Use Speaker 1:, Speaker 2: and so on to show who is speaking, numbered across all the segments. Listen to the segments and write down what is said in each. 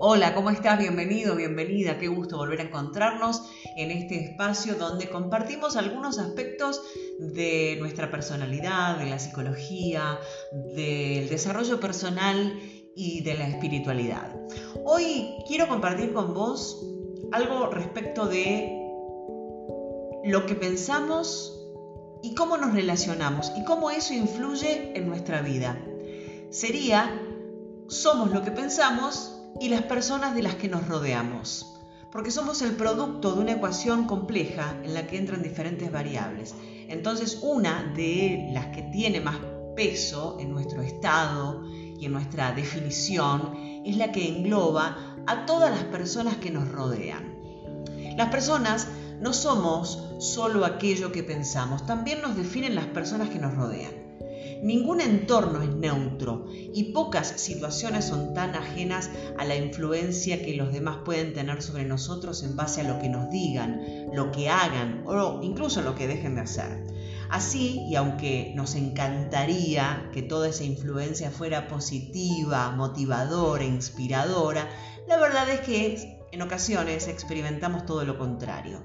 Speaker 1: Hola, ¿cómo estás? Bienvenido, bienvenida. Qué gusto volver a encontrarnos en este espacio donde compartimos algunos aspectos de nuestra personalidad, de la psicología, del desarrollo personal y de la espiritualidad. Hoy quiero compartir con vos algo respecto de lo que pensamos y cómo nos relacionamos y cómo eso influye en nuestra vida. Sería, somos lo que pensamos y las personas de las que nos rodeamos, porque somos el producto de una ecuación compleja en la que entran diferentes variables. Entonces, una de las que tiene más peso en nuestro estado y en nuestra definición es la que engloba a todas las personas que nos rodean. Las personas no somos solo aquello que pensamos, también nos definen las personas que nos rodean. Ningún entorno es neutro y pocas situaciones son tan ajenas a la influencia que los demás pueden tener sobre nosotros en base a lo que nos digan, lo que hagan o incluso lo que dejen de hacer. Así, y aunque nos encantaría que toda esa influencia fuera positiva, motivadora, inspiradora, la verdad es que en ocasiones experimentamos todo lo contrario.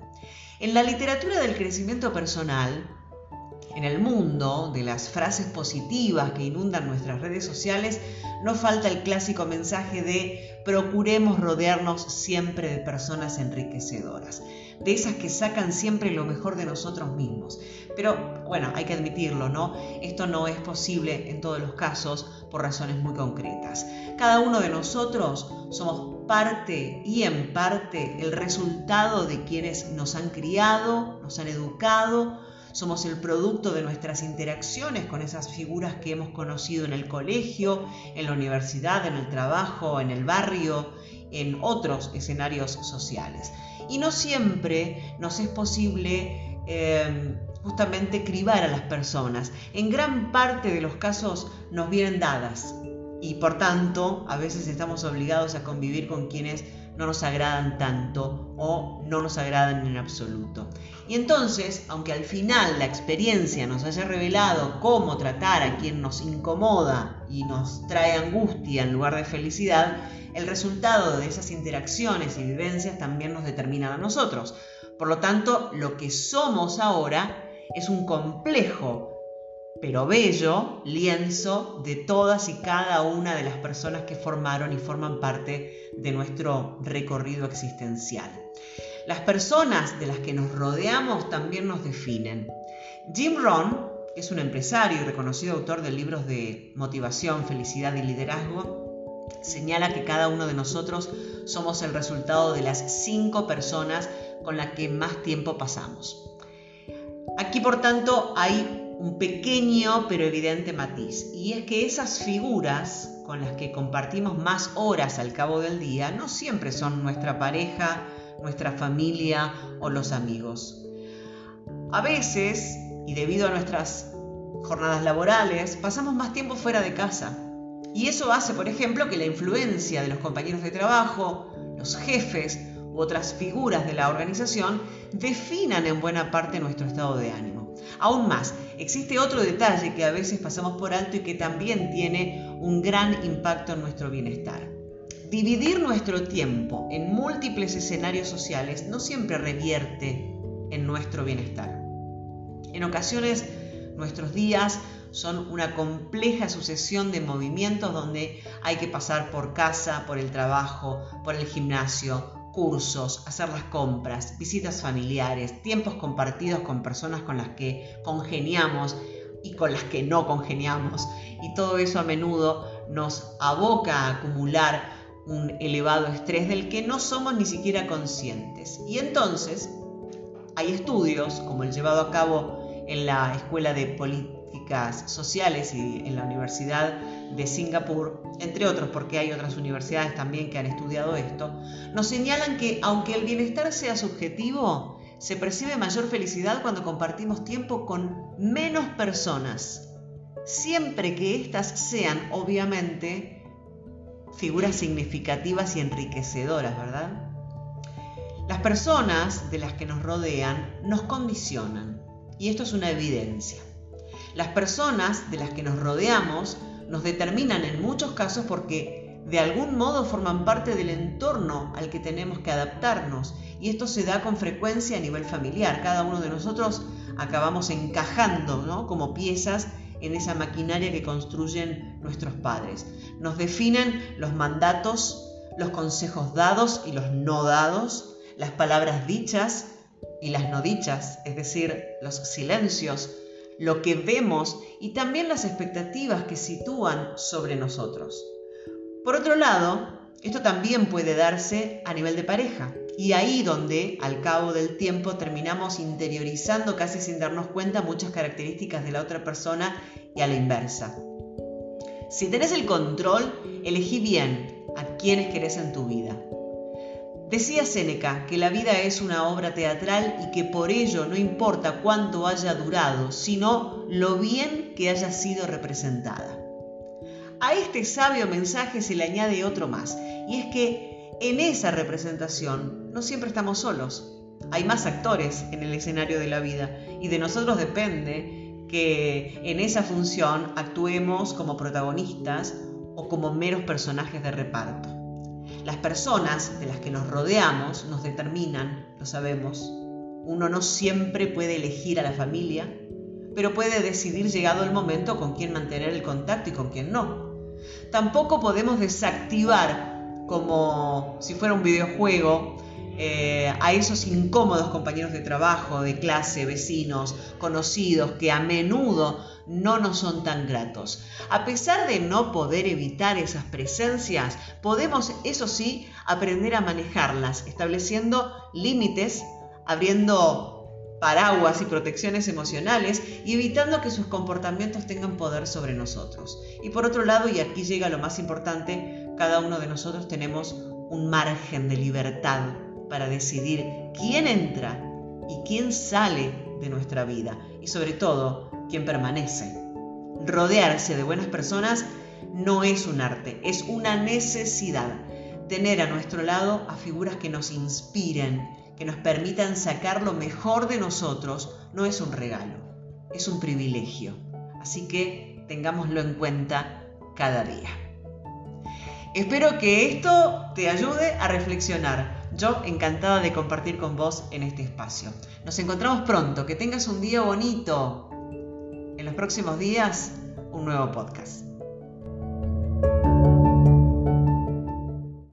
Speaker 1: En la literatura del crecimiento personal, en el mundo de las frases positivas que inundan nuestras redes sociales, no falta el clásico mensaje de procuremos rodearnos siempre de personas enriquecedoras, de esas que sacan siempre lo mejor de nosotros mismos. Pero bueno, hay que admitirlo, ¿no? Esto no es posible en todos los casos por razones muy concretas. Cada uno de nosotros somos parte y en parte el resultado de quienes nos han criado, nos han educado, somos el producto de nuestras interacciones con esas figuras que hemos conocido en el colegio, en la universidad, en el trabajo, en el barrio, en otros escenarios sociales. Y no siempre nos es posible eh, justamente cribar a las personas. En gran parte de los casos nos vienen dadas y por tanto a veces estamos obligados a convivir con quienes no nos agradan tanto o no nos agradan en absoluto. Y entonces, aunque al final la experiencia nos haya revelado cómo tratar a quien nos incomoda y nos trae angustia en lugar de felicidad, el resultado de esas interacciones y vivencias también nos determina a nosotros. Por lo tanto, lo que somos ahora es un complejo pero bello lienzo de todas y cada una de las personas que formaron y forman parte de nuestro recorrido existencial. Las personas de las que nos rodeamos también nos definen. Jim Rohn, que es un empresario y reconocido autor de libros de motivación, felicidad y liderazgo, señala que cada uno de nosotros somos el resultado de las cinco personas con las que más tiempo pasamos. Aquí, por tanto, hay un pequeño pero evidente matiz, y es que esas figuras con las que compartimos más horas al cabo del día no siempre son nuestra pareja, nuestra familia o los amigos. A veces, y debido a nuestras jornadas laborales, pasamos más tiempo fuera de casa. Y eso hace, por ejemplo, que la influencia de los compañeros de trabajo, los jefes u otras figuras de la organización definan en buena parte nuestro estado de ánimo. Aún más, existe otro detalle que a veces pasamos por alto y que también tiene un gran impacto en nuestro bienestar. Dividir nuestro tiempo en múltiples escenarios sociales no siempre revierte en nuestro bienestar. En ocasiones, nuestros días son una compleja sucesión de movimientos donde hay que pasar por casa, por el trabajo, por el gimnasio, cursos, hacer las compras, visitas familiares, tiempos compartidos con personas con las que congeniamos y con las que no congeniamos. Y todo eso a menudo nos aboca a acumular un elevado estrés del que no somos ni siquiera conscientes. Y entonces hay estudios, como el llevado a cabo en la Escuela de Políticas Sociales y en la Universidad de Singapur, entre otros porque hay otras universidades también que han estudiado esto, nos señalan que aunque el bienestar sea subjetivo, se percibe mayor felicidad cuando compartimos tiempo con menos personas, siempre que éstas sean, obviamente, figuras significativas y enriquecedoras, ¿verdad? Las personas de las que nos rodean nos condicionan, y esto es una evidencia. Las personas de las que nos rodeamos nos determinan en muchos casos porque de algún modo forman parte del entorno al que tenemos que adaptarnos y esto se da con frecuencia a nivel familiar. Cada uno de nosotros acabamos encajando como piezas en esa maquinaria que construyen nuestros padres. Nos definen los mandatos, los consejos dados y los no dados, las palabras dichas y las no dichas, es decir, los silencios, lo que vemos y también las expectativas que sitúan sobre nosotros. Por otro lado, esto también puede darse a nivel de pareja y ahí donde al cabo del tiempo terminamos interiorizando casi sin darnos cuenta muchas características de la otra persona y a la inversa. Si tenés el control, elegí bien a quienes querés en tu vida. Decía Séneca que la vida es una obra teatral y que por ello no importa cuánto haya durado, sino lo bien que haya sido representada. A este sabio mensaje se le añade otro más, y es que en esa representación no siempre estamos solos. Hay más actores en el escenario de la vida y de nosotros depende que en esa función actuemos como protagonistas o como meros personajes de reparto. Las personas de las que nos rodeamos nos determinan, lo sabemos. Uno no siempre puede elegir a la familia, pero puede decidir llegado el momento con quién mantener el contacto y con quién no. Tampoco podemos desactivar, como si fuera un videojuego, eh, a esos incómodos compañeros de trabajo, de clase, vecinos, conocidos, que a menudo no nos son tan gratos. A pesar de no poder evitar esas presencias, podemos, eso sí, aprender a manejarlas, estableciendo límites, abriendo paraguas y protecciones emocionales y evitando que sus comportamientos tengan poder sobre nosotros. Y por otro lado, y aquí llega lo más importante, cada uno de nosotros tenemos un margen de libertad para decidir quién entra y quién sale de nuestra vida y sobre todo quién permanece. Rodearse de buenas personas no es un arte, es una necesidad. Tener a nuestro lado a figuras que nos inspiren, que nos permitan sacar lo mejor de nosotros no es un regalo, es un privilegio. Así que tengámoslo en cuenta cada día. Espero que esto te ayude a reflexionar. Yo encantada de compartir con vos en este espacio. Nos encontramos pronto. Que tengas un día bonito. En los próximos días, un nuevo podcast.